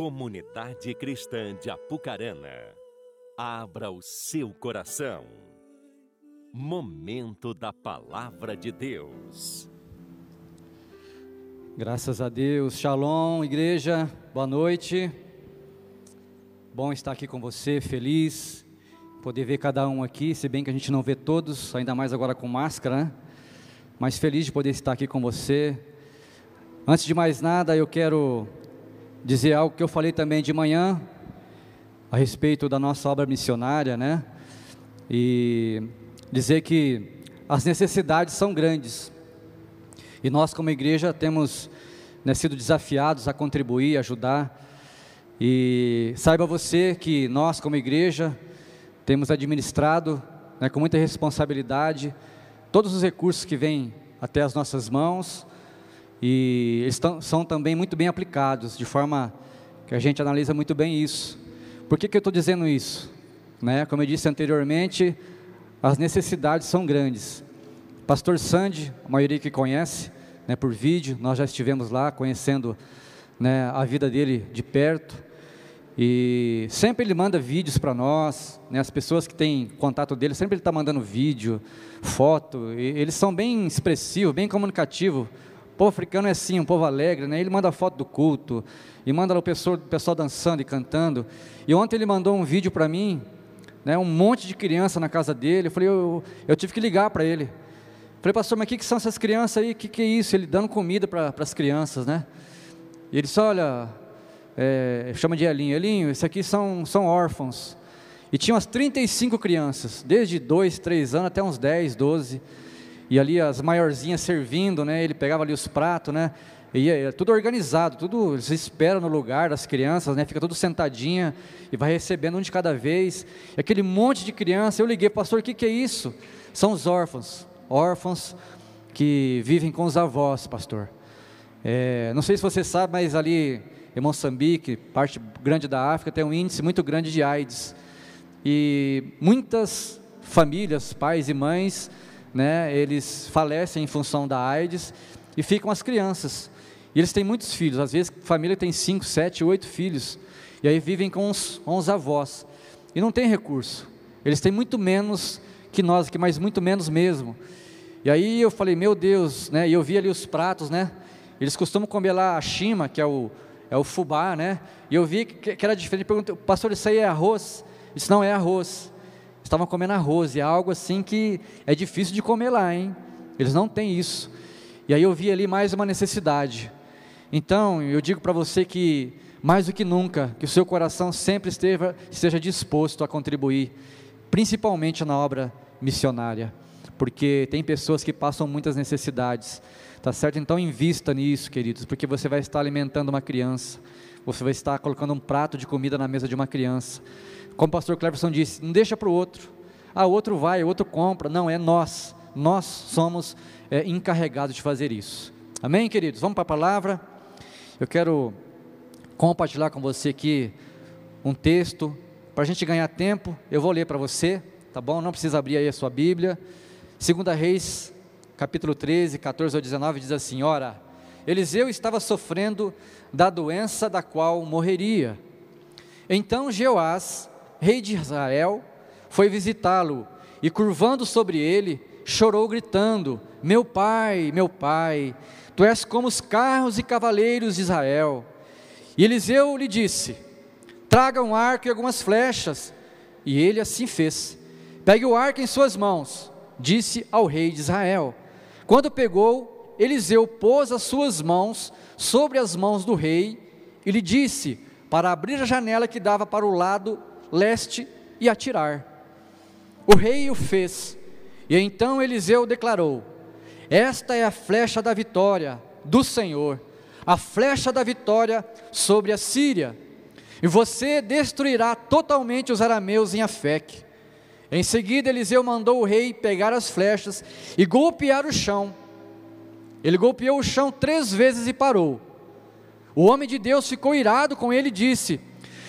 Comunidade Cristã de Apucarana, abra o seu coração. Momento da Palavra de Deus. Graças a Deus. Shalom, igreja. Boa noite. Bom estar aqui com você, feliz. Poder ver cada um aqui, se bem que a gente não vê todos, ainda mais agora com máscara, né? Mas feliz de poder estar aqui com você. Antes de mais nada, eu quero dizer algo que eu falei também de manhã a respeito da nossa obra missionária, né? E dizer que as necessidades são grandes. E nós como igreja temos né, sido desafiados a contribuir, ajudar. E saiba você que nós como igreja temos administrado né, com muita responsabilidade todos os recursos que vêm até as nossas mãos e eles são também muito bem aplicados, de forma que a gente analisa muito bem isso. Por que, que eu estou dizendo isso? Né? Como eu disse anteriormente, as necessidades são grandes. Pastor Sandy, a maioria que conhece, né, por vídeo, nós já estivemos lá conhecendo né, a vida dele de perto. E sempre ele manda vídeos para nós, né, as pessoas que têm contato dele, sempre ele está mandando vídeo, foto. eles são bem expressivos, bem comunicativos povo africano é assim, um povo alegre, né? Ele manda foto do culto, e manda o pessoal, o pessoal dançando e cantando. E ontem ele mandou um vídeo para mim, né? Um monte de criança na casa dele. Eu falei, eu, eu tive que ligar para ele. Falei, pastor, mas o que, que são essas crianças aí? O que, que é isso? Ele dando comida para as crianças, né? E ele disse, olha, é, chama de Elinho, Elinho, esses aqui são, são órfãos. E tinha umas 35 crianças, desde 2, 3 anos até uns 10, 12 e ali as maiorzinhas servindo, né? Ele pegava ali os pratos, né? E é tudo organizado, tudo eles esperam no lugar das crianças, né? Fica tudo sentadinha e vai recebendo um de cada vez. E aquele monte de criança, eu liguei, pastor, o que, que é isso? São os órfãos, órfãos que vivem com os avós, pastor. É, não sei se você sabe, mas ali em Moçambique, parte grande da África, tem um índice muito grande de AIDS. E muitas famílias, pais e mães, né, eles falecem em função da AIDS e ficam as crianças. E eles têm muitos filhos, às vezes família tem cinco, sete, oito filhos, e aí vivem com os, com os avós, e não tem recurso, eles têm muito menos que nós aqui, mas muito menos mesmo. E aí eu falei, meu Deus, né, e eu vi ali os pratos, né, eles costumam comer lá a chima, que é o, é o fubá, né, e eu vi que, que era diferente, perguntei, pastor, isso aí é arroz? Isso não é arroz, estavam comendo arroz, e é algo assim que é difícil de comer lá, hein? Eles não têm isso. E aí eu vi ali mais uma necessidade. Então, eu digo para você que, mais do que nunca, que o seu coração sempre esteja, esteja disposto a contribuir, principalmente na obra missionária, porque tem pessoas que passam muitas necessidades, tá certo? Então, invista nisso, queridos, porque você vai estar alimentando uma criança, você vai estar colocando um prato de comida na mesa de uma criança, como o pastor Cleverson disse, não deixa para o outro. Ah, o outro vai, o outro compra. Não, é nós. Nós somos é, encarregados de fazer isso. Amém, queridos? Vamos para a palavra. Eu quero compartilhar com você aqui um texto. Para a gente ganhar tempo, eu vou ler para você, tá bom? Não precisa abrir aí a sua Bíblia. Segunda Reis, capítulo 13, 14 ao 19, diz assim, Ora, Eliseu estava sofrendo da doença da qual morreria. Então Jeoás rei de Israel, foi visitá-lo e, curvando sobre ele, chorou, gritando: Meu pai, meu pai, tu és como os carros e cavaleiros de Israel. E Eliseu lhe disse: Traga um arco e algumas flechas. E ele assim fez. Pegue o arco em suas mãos, disse ao rei de Israel. Quando pegou, Eliseu pôs as suas mãos sobre as mãos do rei e lhe disse para abrir a janela que dava para o lado leste e atirar. O rei o fez, e então Eliseu declarou: Esta é a flecha da vitória do Senhor, a flecha da vitória sobre a Síria, e você destruirá totalmente os arameus em Afec. Em seguida, Eliseu mandou o rei pegar as flechas e golpear o chão. Ele golpeou o chão três vezes e parou. O homem de Deus ficou irado com ele e disse: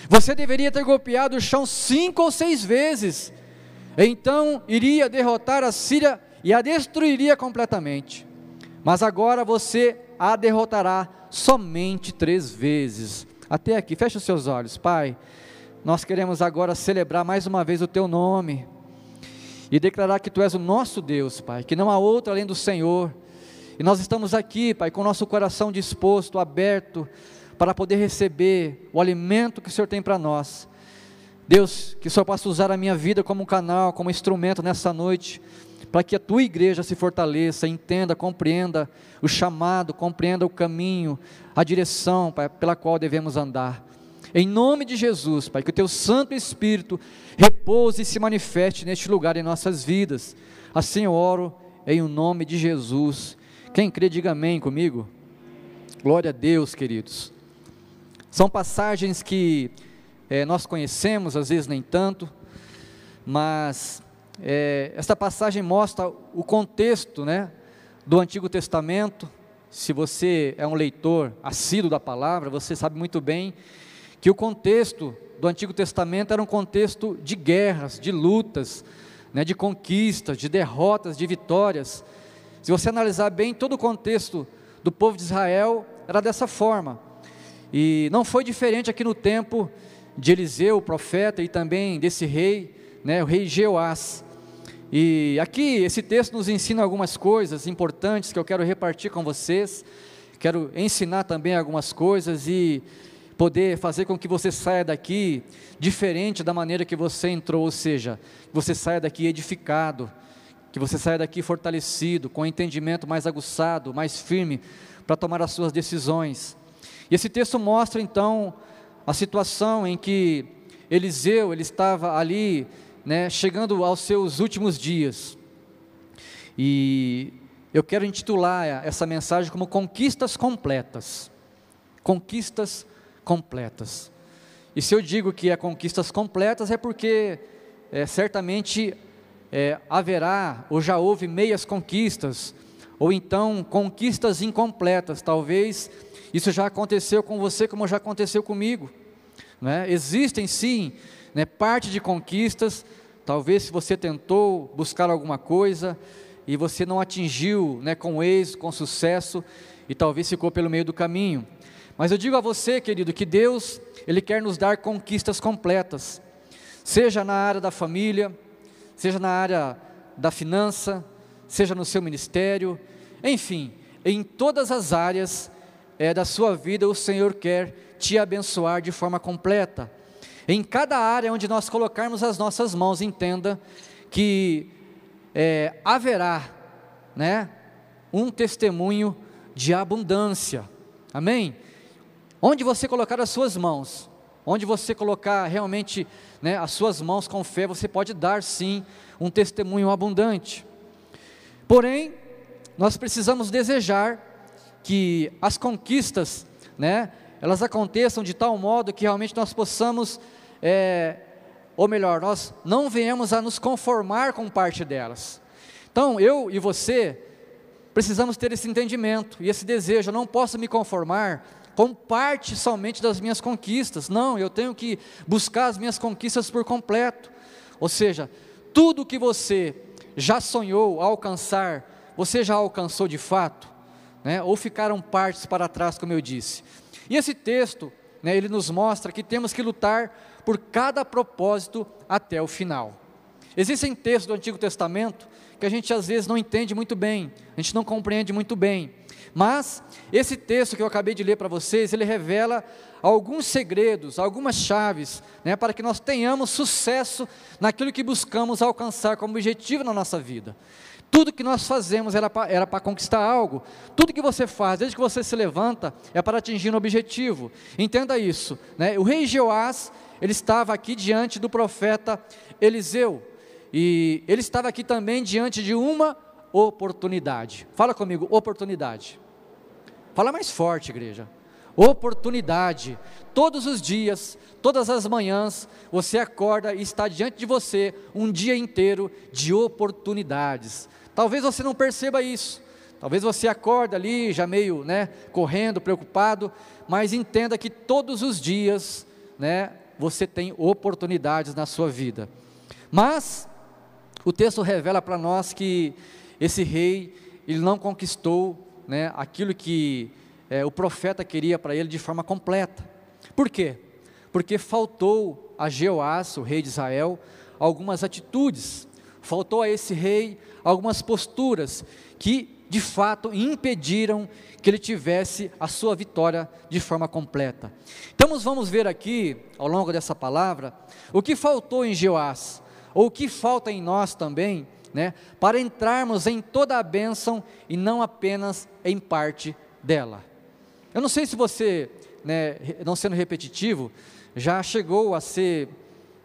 você deveria ter golpeado o chão cinco ou seis vezes. Então iria derrotar a Síria e a destruiria completamente. Mas agora você a derrotará somente três vezes. até aqui. Feche os seus olhos, Pai. Nós queremos agora celebrar mais uma vez o Teu nome e declarar que Tu és o nosso Deus, Pai, que não há outro além do Senhor. E nós estamos aqui, Pai, com o nosso coração disposto, aberto, para poder receber o alimento que o Senhor tem para nós. Deus, que o Senhor possa usar a minha vida como um canal, como instrumento nessa noite, para que a tua igreja se fortaleça, entenda, compreenda o chamado, compreenda o caminho, a direção Pai, pela qual devemos andar. Em nome de Jesus, Pai, que o Teu Santo Espírito repouse e se manifeste neste lugar em nossas vidas. Assim eu oro em o nome de Jesus. Quem crê, diga amém comigo. Glória a Deus, queridos. São passagens que é, nós conhecemos, às vezes nem tanto, mas é, esta passagem mostra o contexto né, do Antigo Testamento. Se você é um leitor assíduo da palavra, você sabe muito bem que o contexto do Antigo Testamento era um contexto de guerras, de lutas, né, de conquistas, de derrotas, de vitórias. Se você analisar bem, todo o contexto do povo de Israel era dessa forma. E não foi diferente aqui no tempo de Eliseu, o profeta, e também desse rei, né, o rei Jeoás. E aqui esse texto nos ensina algumas coisas importantes que eu quero repartir com vocês. Quero ensinar também algumas coisas e poder fazer com que você saia daqui diferente da maneira que você entrou, ou seja, que você saia daqui edificado, que você saia daqui fortalecido, com entendimento mais aguçado, mais firme para tomar as suas decisões. E esse texto mostra então a situação em que Eliseu ele estava ali, né, chegando aos seus últimos dias. E eu quero intitular essa mensagem como conquistas completas. Conquistas completas. E se eu digo que é conquistas completas, é porque é, certamente é, haverá, ou já houve meias conquistas, ou então conquistas incompletas. Talvez isso já aconteceu com você, como já aconteceu comigo. Né? Existem sim né, parte de conquistas, talvez se você tentou buscar alguma coisa e você não atingiu né, com êxito, com sucesso, e talvez ficou pelo meio do caminho. Mas eu digo a você, querido, que Deus, Ele quer nos dar conquistas completas, seja na área da família, seja na área da finança, seja no seu ministério, enfim, em todas as áreas é, da sua vida, o Senhor quer te abençoar de forma completa. Em cada área onde nós colocarmos as nossas mãos, entenda que é, haverá, né, um testemunho de abundância. Amém? Onde você colocar as suas mãos, onde você colocar realmente né, as suas mãos com fé, você pode dar sim um testemunho abundante. Porém, nós precisamos desejar que as conquistas, né, elas aconteçam de tal modo que realmente nós possamos, é, ou melhor, nós não venhamos a nos conformar com parte delas. Então, eu e você precisamos ter esse entendimento e esse desejo. Eu não posso me conformar como parte somente das minhas conquistas. Não, eu tenho que buscar as minhas conquistas por completo. Ou seja, tudo que você já sonhou alcançar, você já alcançou de fato, né? ou ficaram partes para trás, como eu disse. E esse texto, né, ele nos mostra que temos que lutar por cada propósito até o final. Existem textos do Antigo Testamento que a gente às vezes não entende muito bem, a gente não compreende muito bem. Mas esse texto que eu acabei de ler para vocês, ele revela alguns segredos, algumas chaves, né, para que nós tenhamos sucesso naquilo que buscamos alcançar como objetivo na nossa vida. Tudo que nós fazemos era para conquistar algo. Tudo que você faz, desde que você se levanta, é para atingir um objetivo. Entenda isso. Né? O rei Jeoás, ele estava aqui diante do profeta Eliseu. E ele estava aqui também diante de uma oportunidade. Fala comigo, oportunidade. Fala mais forte, igreja. Oportunidade. Todos os dias, todas as manhãs, você acorda e está diante de você um dia inteiro de oportunidades. Talvez você não perceba isso. Talvez você acorda ali já meio, né, correndo, preocupado, mas entenda que todos os dias, né, você tem oportunidades na sua vida. Mas o texto revela para nós que esse rei, ele não conquistou né, aquilo que é, o profeta queria para ele de forma completa. Por quê? Porque faltou a Jeoás, o rei de Israel, algumas atitudes, faltou a esse rei algumas posturas que de fato impediram que ele tivesse a sua vitória de forma completa. Então vamos ver aqui, ao longo dessa palavra, o que faltou em Jeoás, ou o que falta em nós também, né, para entrarmos em toda a bênção e não apenas em parte dela. Eu não sei se você, né, não sendo repetitivo, já chegou a ser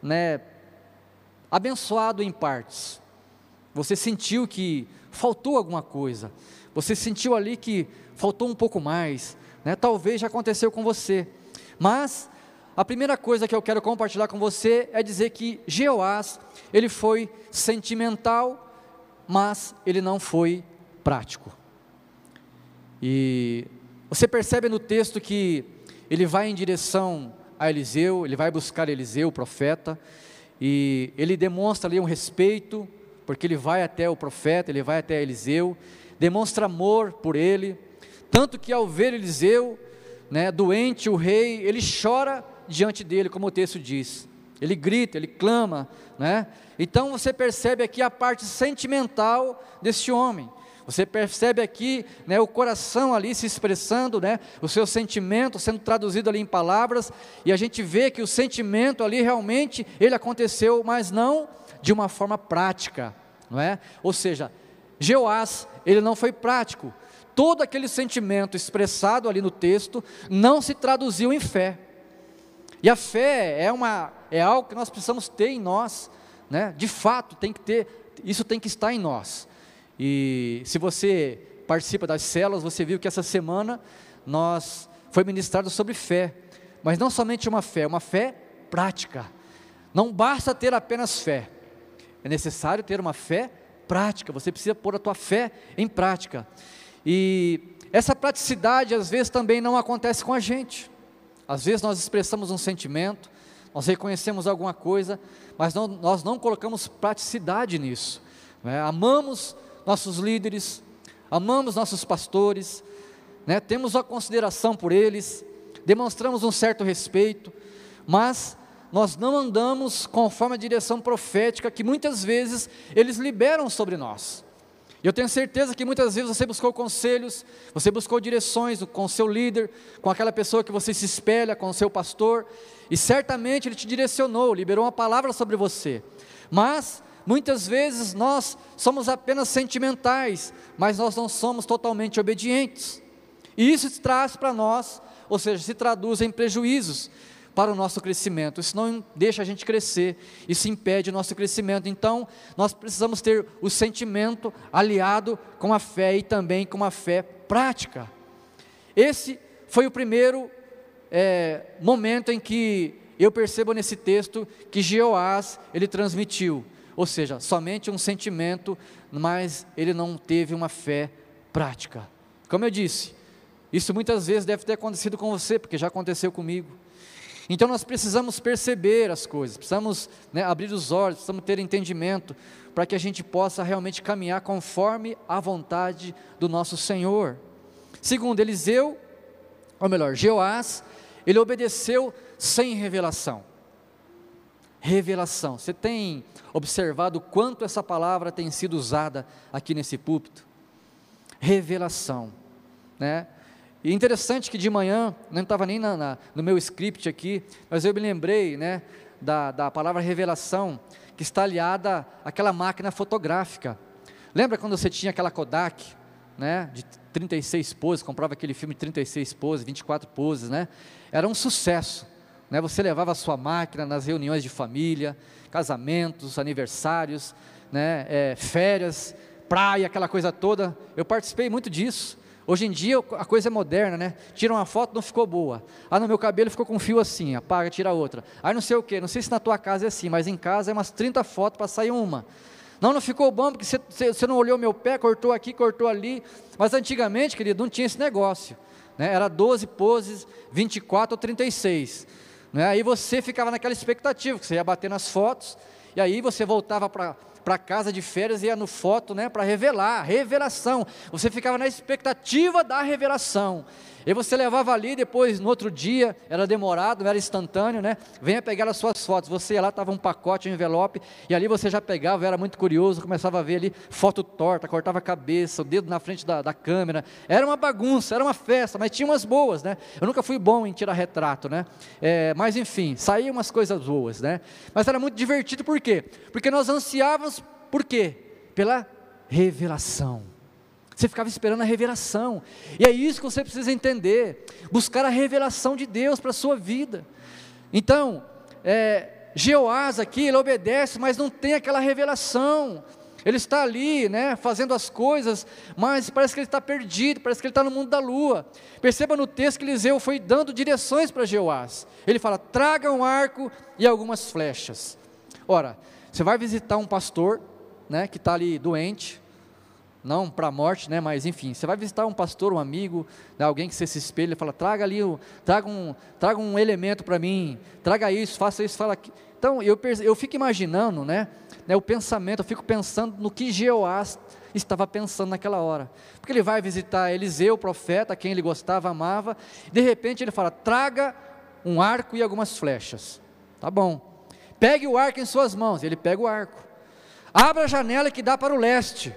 né, abençoado em partes. Você sentiu que faltou alguma coisa, você sentiu ali que faltou um pouco mais, né? talvez já aconteceu com você, mas a primeira coisa que eu quero compartilhar com você é dizer que Jeoás, ele foi sentimental, mas ele não foi prático. E você percebe no texto que ele vai em direção a Eliseu, ele vai buscar Eliseu, o profeta, e ele demonstra ali um respeito, porque ele vai até o profeta, ele vai até Eliseu, demonstra amor por ele, tanto que ao ver Eliseu, né, doente, o rei, ele chora diante dele, como o texto diz. Ele grita, ele clama, né? Então você percebe aqui a parte sentimental desse homem. Você percebe aqui né, o coração ali se expressando, né, o seu sentimento sendo traduzido ali em palavras, e a gente vê que o sentimento ali realmente ele aconteceu, mas não de uma forma prática, não é? Ou seja, Jeoás, ele não foi prático. Todo aquele sentimento expressado ali no texto não se traduziu em fé. E a fé é uma é algo que nós precisamos ter em nós, né? De fato, tem que ter, isso tem que estar em nós. E se você participa das células, você viu que essa semana nós foi ministrado sobre fé, mas não somente uma fé, uma fé prática. Não basta ter apenas fé. É necessário ter uma fé prática, você precisa pôr a tua fé em prática. E essa praticidade às vezes também não acontece com a gente. Às vezes nós expressamos um sentimento, nós reconhecemos alguma coisa, mas não, nós não colocamos praticidade nisso. Né? Amamos nossos líderes, amamos nossos pastores, né? temos uma consideração por eles, demonstramos um certo respeito, mas nós não andamos conforme a direção profética que muitas vezes eles liberam sobre nós. Eu tenho certeza que muitas vezes você buscou conselhos, você buscou direções com seu líder, com aquela pessoa que você se espelha, com o seu pastor, e certamente ele te direcionou, liberou uma palavra sobre você. Mas muitas vezes nós somos apenas sentimentais, mas nós não somos totalmente obedientes. E isso traz para nós, ou seja, se traduz em prejuízos para o nosso crescimento. Isso não deixa a gente crescer, isso impede o nosso crescimento. Então, nós precisamos ter o sentimento aliado com a fé e também com uma fé prática. Esse foi o primeiro é, momento em que eu percebo nesse texto que Jeoás ele transmitiu, ou seja, somente um sentimento, mas ele não teve uma fé prática. Como eu disse, isso muitas vezes deve ter acontecido com você, porque já aconteceu comigo. Então nós precisamos perceber as coisas, precisamos né, abrir os olhos, precisamos ter entendimento, para que a gente possa realmente caminhar conforme a vontade do nosso Senhor. Segundo, Eliseu, ou melhor, Jeoás, ele obedeceu sem revelação. Revelação. Você tem observado quanto essa palavra tem sido usada aqui nesse púlpito? Revelação, né? E interessante que de manhã, não estava nem na, na, no meu script aqui, mas eu me lembrei né, da, da palavra revelação, que está aliada àquela máquina fotográfica. Lembra quando você tinha aquela Kodak, né, de 36 poses, comprava aquele filme de 36 poses, 24 poses, né? Era um sucesso. Né? Você levava a sua máquina nas reuniões de família, casamentos, aniversários, né? É, férias, praia, aquela coisa toda. Eu participei muito disso. Hoje em dia a coisa é moderna, né? Tira uma foto, não ficou boa. Ah, no meu cabelo ficou com um fio assim, apaga, tira outra. Aí não sei o que, não sei se na tua casa é assim, mas em casa é umas 30 fotos para sair uma. Não, não ficou bom porque você, você não olhou meu pé, cortou aqui, cortou ali. Mas antigamente, querido, não tinha esse negócio. Né? Era 12 poses, 24 ou 36. Né? Aí você ficava naquela expectativa, que você ia bater nas fotos, e aí você voltava para para casa de férias e ia no foto, né, para revelar, revelação. Você ficava na expectativa da revelação. E você levava ali, depois no outro dia, era demorado, não era instantâneo, né? Venha pegar as suas fotos. Você ia lá, estava um pacote, um envelope, e ali você já pegava, era muito curioso, começava a ver ali foto torta, cortava a cabeça, o dedo na frente da, da câmera. Era uma bagunça, era uma festa, mas tinha umas boas, né? Eu nunca fui bom em tirar retrato, né? É, mas enfim, saíam umas coisas boas, né? Mas era muito divertido, por quê? Porque nós ansiávamos, por quê? Pela revelação. Você ficava esperando a revelação. E é isso que você precisa entender. Buscar a revelação de Deus para a sua vida. Então, é, Jeoás aqui, ele obedece, mas não tem aquela revelação. Ele está ali, né, fazendo as coisas, mas parece que ele está perdido, parece que ele está no mundo da lua. Perceba no texto que Eliseu foi dando direções para Jeoás. Ele fala: traga um arco e algumas flechas. Ora, você vai visitar um pastor, né, que está ali doente, não para a morte, né? Mas enfim, você vai visitar um pastor, um amigo, né? alguém que você se espelha, e fala, traga ali, traga um, traga um elemento para mim, traga isso, faça isso, fala aqui. Então eu, eu fico imaginando, né, né? O pensamento, eu fico pensando no que Jeoás estava pensando naquela hora, porque ele vai visitar Eliseu, o profeta, quem ele gostava, amava. De repente ele fala, traga um arco e algumas flechas. Tá bom. Pegue o arco em suas mãos. Ele pega o arco. Abra a janela que dá para o leste.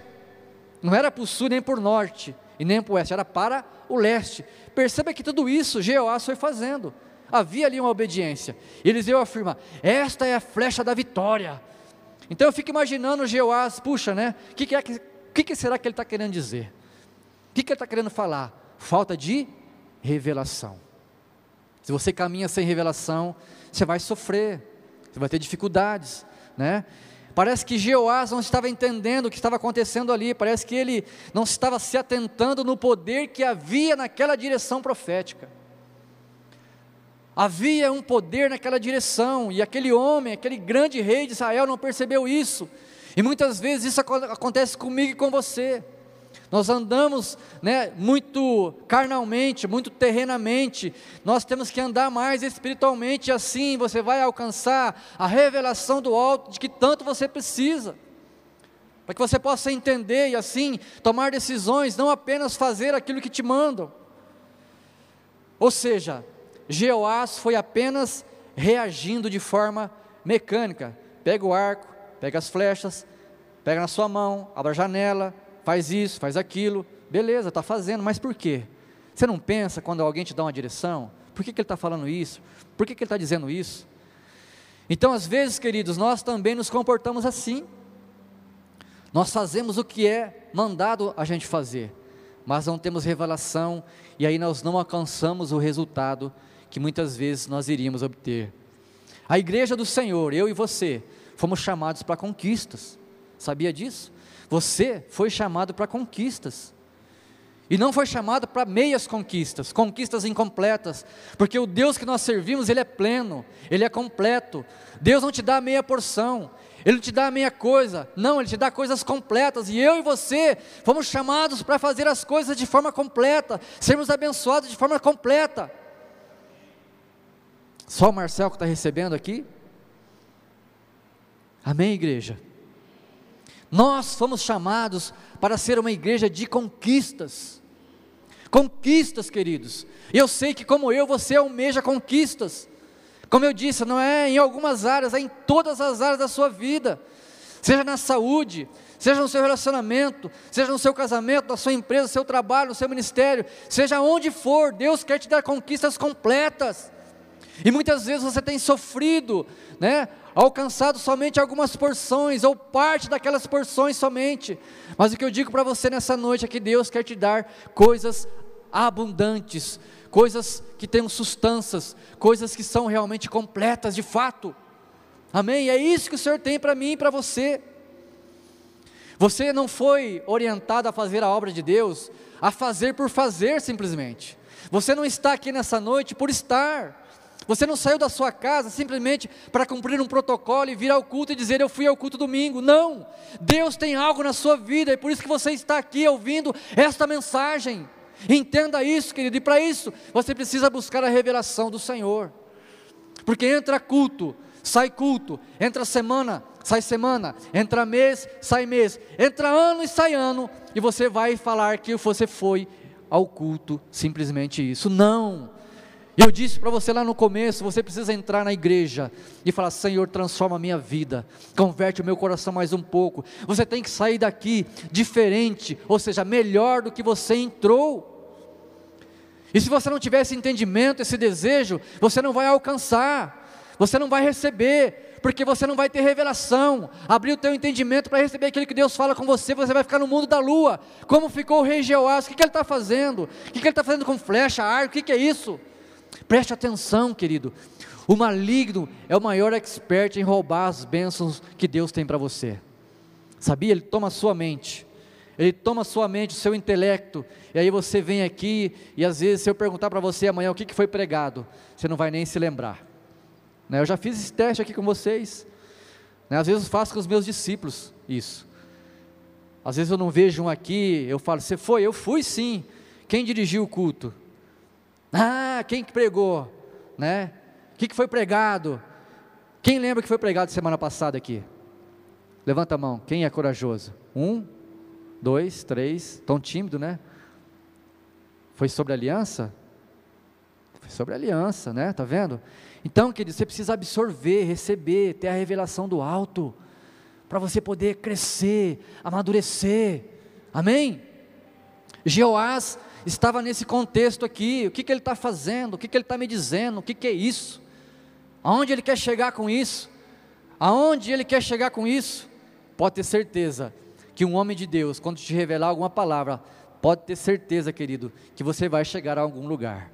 Não era para o sul nem para o norte e nem para o oeste, era para o leste. Perceba que tudo isso Jeoás foi fazendo. Havia ali uma obediência. Eliseu afirma: Esta é a flecha da vitória. Então eu fico imaginando Jeoás, puxa, né? O que, que, é, que, que será que ele está querendo dizer? O que, que ele está querendo falar? Falta de revelação. Se você caminha sem revelação, você vai sofrer, você vai ter dificuldades, né? Parece que Jeoás não estava entendendo o que estava acontecendo ali, parece que ele não estava se atentando no poder que havia naquela direção profética. Havia um poder naquela direção, e aquele homem, aquele grande rei de Israel, não percebeu isso. E muitas vezes isso acontece comigo e com você. Nós andamos né, muito carnalmente, muito terrenamente. Nós temos que andar mais espiritualmente, assim você vai alcançar a revelação do alto de que tanto você precisa. Para que você possa entender e assim tomar decisões, não apenas fazer aquilo que te mandam. Ou seja, Jeoás foi apenas reagindo de forma mecânica. Pega o arco, pega as flechas, pega na sua mão, abre a janela, faz isso, faz aquilo, beleza, está fazendo, mas por quê? Você não pensa quando alguém te dá uma direção? Por que, que ele está falando isso? Por que, que ele está dizendo isso? Então, às vezes, queridos, nós também nos comportamos assim. Nós fazemos o que é mandado a gente fazer, mas não temos revelação e aí nós não alcançamos o resultado que muitas vezes nós iríamos obter. A igreja do Senhor, eu e você, fomos chamados para conquistas. Sabia disso? Você foi chamado para conquistas. E não foi chamado para meias conquistas, conquistas incompletas, porque o Deus que nós servimos, Ele é pleno, Ele é completo. Deus não te dá meia porção, Ele não te dá meia coisa, não, Ele te dá coisas completas. E eu e você fomos chamados para fazer as coisas de forma completa, sermos abençoados de forma completa. Só o Marcel que está recebendo aqui? Amém, igreja? Nós fomos chamados para ser uma igreja de conquistas. Conquistas, queridos. E eu sei que, como eu, você almeja conquistas. Como eu disse, não é em algumas áreas, é em todas as áreas da sua vida. Seja na saúde, seja no seu relacionamento, seja no seu casamento, na sua empresa, no seu trabalho, no seu ministério, seja onde for, Deus quer te dar conquistas completas. E muitas vezes você tem sofrido, né? alcançado somente algumas porções, ou parte daquelas porções somente. Mas o que eu digo para você nessa noite é que Deus quer te dar coisas abundantes, coisas que tenham substâncias, coisas que são realmente completas de fato. Amém? É isso que o Senhor tem para mim e para você. Você não foi orientado a fazer a obra de Deus, a fazer por fazer simplesmente. Você não está aqui nessa noite por estar. Você não saiu da sua casa simplesmente para cumprir um protocolo e vir ao culto e dizer eu fui ao culto domingo. Não. Deus tem algo na sua vida e por isso que você está aqui ouvindo esta mensagem. Entenda isso, querido, e para isso você precisa buscar a revelação do Senhor. Porque entra culto, sai culto, entra semana, sai semana, entra mês, sai mês, entra ano e sai ano, e você vai falar que você foi ao culto, simplesmente isso. Não. Eu disse para você lá no começo, você precisa entrar na igreja e falar: Senhor, transforma a minha vida, converte o meu coração mais um pouco. Você tem que sair daqui diferente, ou seja, melhor do que você entrou. E se você não tiver esse entendimento, esse desejo, você não vai alcançar, você não vai receber, porque você não vai ter revelação, abrir o teu entendimento para receber aquilo que Deus fala com você, você vai ficar no mundo da lua, como ficou o rei Jeoás, o que, que ele está fazendo? O que, que ele está fazendo com flecha, arco, o que, que é isso? Preste atenção, querido, o maligno é o maior expert em roubar as bênçãos que Deus tem para você, sabia? Ele toma a sua mente, ele toma a sua mente, o seu intelecto, e aí você vem aqui, e às vezes, se eu perguntar para você amanhã o que, que foi pregado, você não vai nem se lembrar. Né? Eu já fiz esse teste aqui com vocês. Né? Às vezes eu faço com os meus discípulos isso. Às vezes eu não vejo um aqui, eu falo, você foi? Eu fui sim. Quem dirigiu o culto? Ah, quem que pregou? Né? O que, que foi pregado? Quem lembra que foi pregado semana passada aqui? Levanta a mão, quem é corajoso? Um, dois, três, tão tímido, né? Foi sobre aliança? Foi sobre aliança, né? Tá vendo? Então, querido, você precisa absorver, receber, ter a revelação do alto, para você poder crescer, amadurecer. Amém? Jeoás estava nesse contexto aqui. O que, que ele está fazendo? O que, que ele está me dizendo? O que, que é isso? Aonde ele quer chegar com isso? Aonde ele quer chegar com isso? Pode ter certeza que um homem de Deus, quando te revelar alguma palavra, pode ter certeza, querido, que você vai chegar a algum lugar.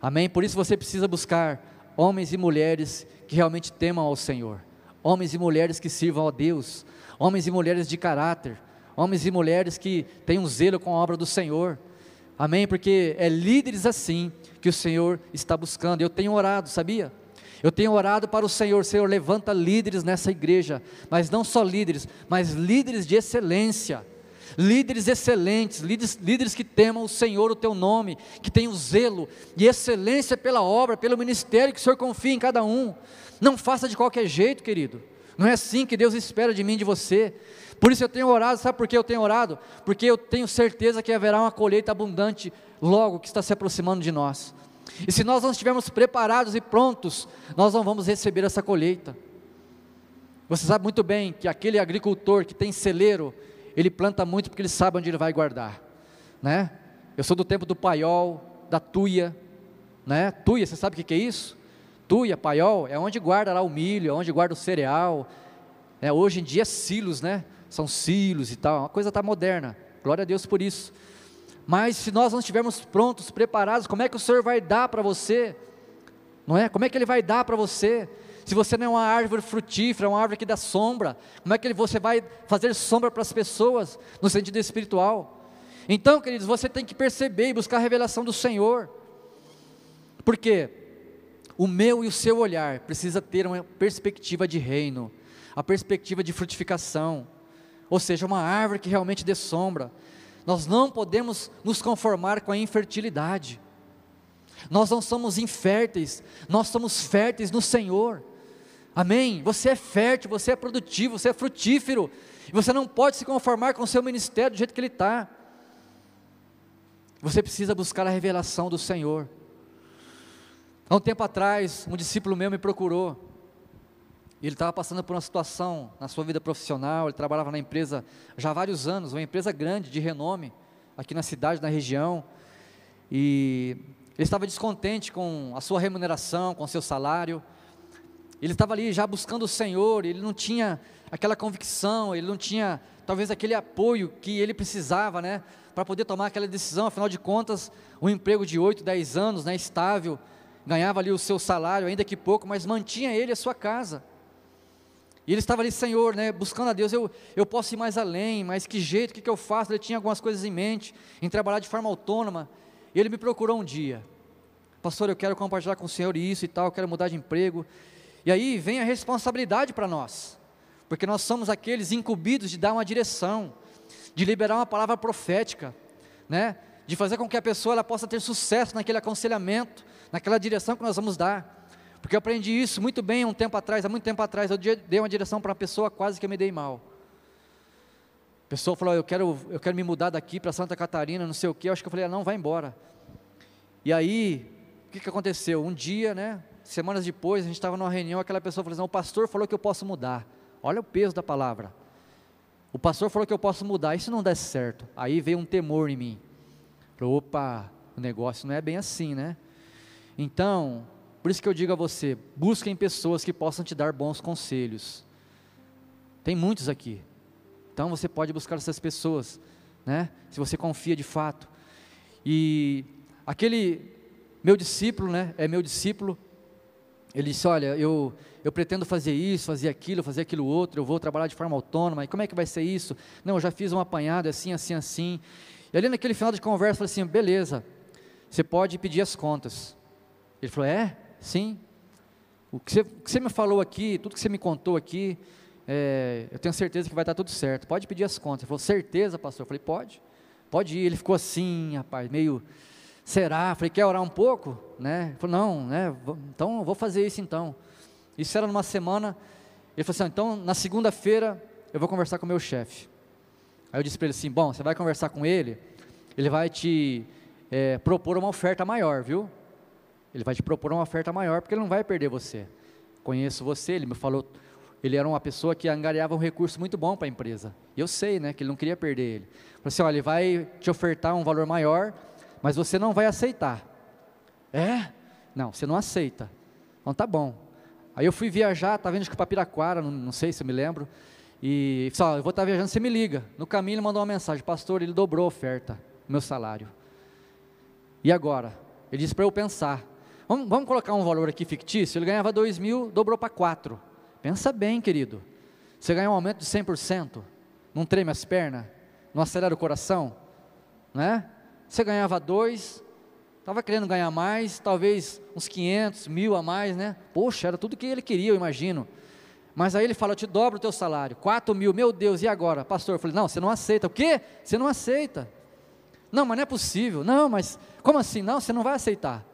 Amém? Por isso você precisa buscar homens e mulheres que realmente temam ao Senhor, homens e mulheres que sirvam a Deus, homens e mulheres de caráter, homens e mulheres que tenham zelo com a obra do Senhor. Amém? Porque é líderes assim que o Senhor está buscando. Eu tenho orado, sabia? Eu tenho orado para o Senhor, Senhor, levanta líderes nessa igreja, mas não só líderes, mas líderes de excelência, líderes excelentes, líderes, líderes que temam o Senhor, o teu nome, que tenham zelo e excelência pela obra, pelo ministério que o Senhor confia em cada um. Não faça de qualquer jeito, querido. Não é assim que Deus espera de mim, de você. Por isso eu tenho orado, sabe por que eu tenho orado? Porque eu tenho certeza que haverá uma colheita abundante logo que está se aproximando de nós. E se nós não estivermos preparados e prontos, nós não vamos receber essa colheita. Você sabe muito bem que aquele agricultor que tem celeiro, ele planta muito porque ele sabe onde ele vai guardar, né? Eu sou do tempo do paiol, da tuia, né? Tuia, você sabe o que é isso? Tuia, paiol, é onde guarda lá o milho, é onde guarda o cereal. É, hoje em dia é silos, né? São silos e tal, a coisa está moderna. Glória a Deus por isso. Mas se nós não estivermos prontos, preparados, como é que o Senhor vai dar para você? Não é? Como é que Ele vai dar para você? Se você não é uma árvore frutífera, uma árvore que dá sombra, como é que você vai fazer sombra para as pessoas no sentido espiritual? Então, queridos, você tem que perceber e buscar a revelação do Senhor. Porque o meu e o seu olhar precisa ter uma perspectiva de reino, a perspectiva de frutificação, ou seja, uma árvore que realmente dê sombra. Nós não podemos nos conformar com a infertilidade. Nós não somos inférteis, nós somos férteis no Senhor. Amém? Você é fértil, você é produtivo, você é frutífero. E você não pode se conformar com o seu ministério do jeito que ele está. Você precisa buscar a revelação do Senhor. Há um tempo atrás, um discípulo meu me procurou ele estava passando por uma situação na sua vida profissional, ele trabalhava na empresa já há vários anos, uma empresa grande, de renome, aqui na cidade, na região, e ele estava descontente com a sua remuneração, com o seu salário, ele estava ali já buscando o Senhor, ele não tinha aquela convicção, ele não tinha talvez aquele apoio que ele precisava, né, para poder tomar aquela decisão, afinal de contas, um emprego de 8, 10 anos, né, estável, ganhava ali o seu salário, ainda que pouco, mas mantinha ele a sua casa, e ele estava ali, Senhor, né, buscando a Deus, eu, eu posso ir mais além, mas que jeito, o que, que eu faço? Ele tinha algumas coisas em mente, em trabalhar de forma autônoma. E ele me procurou um dia, pastor, eu quero compartilhar com o Senhor isso e tal, eu quero mudar de emprego. E aí vem a responsabilidade para nós, porque nós somos aqueles incumbidos de dar uma direção, de liberar uma palavra profética, né, de fazer com que a pessoa ela possa ter sucesso naquele aconselhamento, naquela direção que nós vamos dar. Porque eu aprendi isso muito bem um tempo atrás, há muito tempo atrás, eu dei uma direção para uma pessoa, quase que eu me dei mal. A pessoa falou, eu quero, eu quero me mudar daqui para Santa Catarina, não sei o que, eu acho que eu falei, ah, não, vai embora. E aí, o que, que aconteceu? Um dia, né, semanas depois, a gente estava numa reunião, aquela pessoa falou assim, o pastor falou que eu posso mudar. Olha o peso da palavra. O pastor falou que eu posso mudar, isso não der certo. Aí veio um temor em mim. Falei, opa, o negócio não é bem assim, né? Então, por isso que eu digo a você: busquem pessoas que possam te dar bons conselhos. Tem muitos aqui. Então você pode buscar essas pessoas, né? Se você confia de fato. E aquele meu discípulo, né? É meu discípulo. Ele disse: Olha, eu, eu pretendo fazer isso, fazer aquilo, fazer aquilo outro, eu vou trabalhar de forma autônoma, e como é que vai ser isso? Não, eu já fiz um apanhado, assim, assim, assim. E ali naquele final de conversa, eu falei assim: beleza, você pode pedir as contas. Ele falou: é? Sim. O que, você, o que você, me falou aqui, tudo que você me contou aqui, é, eu tenho certeza que vai dar tudo certo. Pode pedir as contas. Ele falou: certeza, pastor? Eu falei: pode. Pode ir. Ele ficou assim, rapaz, meio. Será? Eu falei: quer orar um pouco? Né? Ele falou: não, né? Então vou fazer isso então. Isso era numa semana. Ele falou assim: então na segunda-feira eu vou conversar com o meu chefe. Aí eu disse para ele assim: bom, você vai conversar com ele, ele vai te é, propor uma oferta maior, viu? Ele vai te propor uma oferta maior, porque ele não vai perder você. Conheço você, ele me falou, ele era uma pessoa que angariava um recurso muito bom para a empresa. E eu sei, né, que ele não queria perder ele. Falei assim, olha, ele vai te ofertar um valor maior, mas você não vai aceitar. É? Não, você não aceita. Então tá bom. Aí eu fui viajar, estava indo para Piraquara, não, não, sei se eu me lembro. E falei, eu vou estar tá viajando, você me liga. No caminho ele mandou uma mensagem, pastor, ele dobrou a oferta, meu salário. E agora? Ele disse para eu pensar. Vamos, vamos colocar um valor aqui fictício. Ele ganhava 2 mil, dobrou para 4. Pensa bem, querido. Você ganhou um aumento de 100%. Não treme as pernas? Não acelera o coração? Né? Você ganhava 2, estava querendo ganhar mais, talvez uns 500, mil a mais, né? Poxa, era tudo que ele queria, eu imagino. Mas aí ele fala, eu te dobro o teu salário, 4 mil, meu Deus, e agora? Pastor, eu falei, não, você não aceita. O quê? Você não aceita. Não, mas não é possível. Não, mas como assim? Não, você não vai aceitar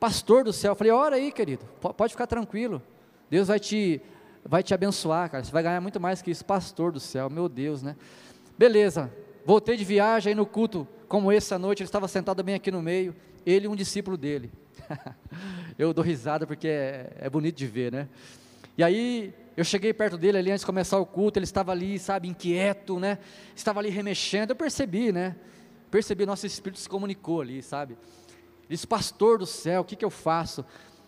pastor do céu. Eu falei, ora aí, querido, pode ficar tranquilo. Deus vai te, vai te abençoar, cara. Você vai ganhar muito mais que isso, pastor do céu, meu Deus, né? Beleza, voltei de viagem aí no culto, como esse à noite, ele estava sentado bem aqui no meio, ele e um discípulo dele. eu dou risada porque é, é bonito de ver, né? E aí, eu cheguei perto dele ali antes de começar o culto, ele estava ali, sabe, inquieto, né? Estava ali remexendo, eu percebi, né? Percebi, nosso espírito se comunicou ali, sabe? Disse, pastor do céu, o que, que eu faço?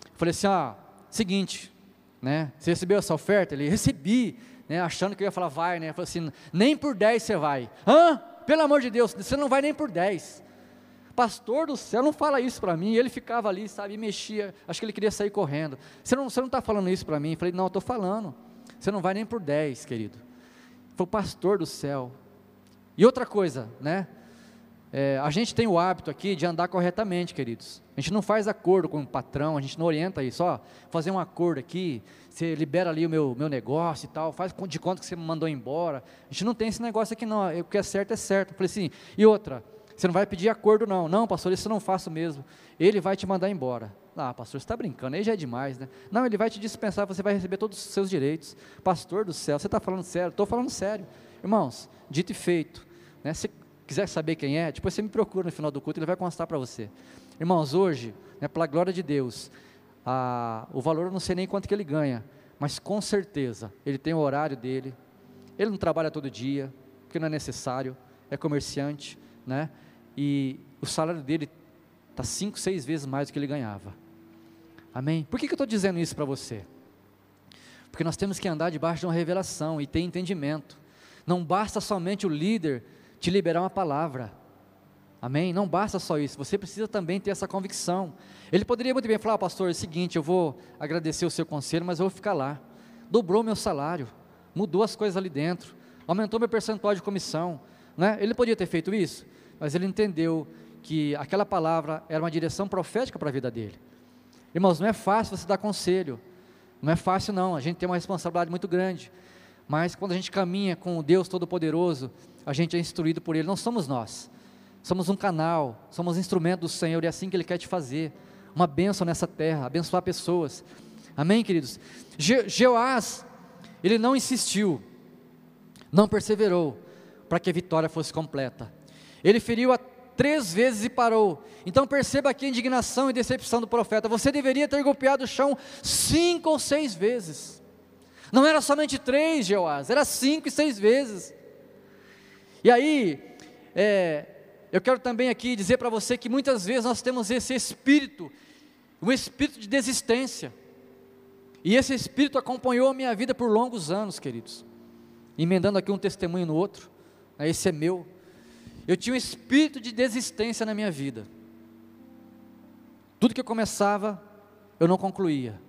Eu falei assim, ó, seguinte, né, você recebeu essa oferta? Ele, recebi, né, achando que eu ia falar, vai, né, eu falei assim, nem por 10 você vai, hã? Pelo amor de Deus, você não vai nem por 10, pastor do céu, não fala isso para mim, ele ficava ali, sabe, e mexia, acho que ele queria sair correndo, você não está não tá falando isso para mim? Eu falei, não, estou falando, você não vai nem por 10, querido, foi o pastor do céu, e outra coisa, né, é, a gente tem o hábito aqui de andar corretamente, queridos. A gente não faz acordo com o patrão, a gente não orienta isso, ó, fazer um acordo aqui, você libera ali o meu, meu negócio e tal, faz de conta que você me mandou embora. A gente não tem esse negócio aqui não, o que é certo é certo. Eu falei assim, e outra, você não vai pedir acordo não. Não, pastor, isso eu não faço mesmo. Ele vai te mandar embora. Ah, pastor, você está brincando, aí já é demais, né? Não, ele vai te dispensar, você vai receber todos os seus direitos. Pastor do céu, você está falando sério? Estou falando sério. Irmãos, dito e feito. Né? Quiser saber quem é, depois você me procura no final do culto, ele vai constar para você. Irmãos, hoje, né, pela glória de Deus, a, o valor eu não sei nem quanto que ele ganha, mas com certeza ele tem o horário dele, ele não trabalha todo dia, porque não é necessário, é comerciante, né? E o salário dele está cinco, seis vezes mais do que ele ganhava. Amém? Por que, que eu estou dizendo isso para você? Porque nós temos que andar debaixo de uma revelação e ter entendimento. Não basta somente o líder te liberar uma palavra. Amém? Não basta só isso, você precisa também ter essa convicção. Ele poderia muito bem falar, pastor, é o seguinte, eu vou agradecer o seu conselho, mas eu vou ficar lá. Dobrou meu salário, mudou as coisas ali dentro, aumentou meu percentual de comissão. Né? Ele podia ter feito isso, mas ele entendeu que aquela palavra era uma direção profética para a vida dele. Irmãos, não é fácil você dar conselho, não é fácil não, a gente tem uma responsabilidade muito grande. Mas quando a gente caminha com o Deus Todo-Poderoso, a gente é instruído por Ele, não somos nós. Somos um canal, somos instrumento do Senhor e é assim que Ele quer te fazer. Uma bênção nessa terra, abençoar pessoas. Amém, queridos? Je Jeoás, ele não insistiu, não perseverou para que a vitória fosse completa. Ele feriu a três vezes e parou. Então perceba aqui a indignação e decepção do profeta. Você deveria ter golpeado o chão cinco ou seis vezes. Não era somente três, Jeoás, era cinco e seis vezes. E aí, é, eu quero também aqui dizer para você que muitas vezes nós temos esse espírito, um espírito de desistência. E esse espírito acompanhou a minha vida por longos anos, queridos. Emendando aqui um testemunho no outro, né, esse é meu. Eu tinha um espírito de desistência na minha vida. Tudo que eu começava, eu não concluía.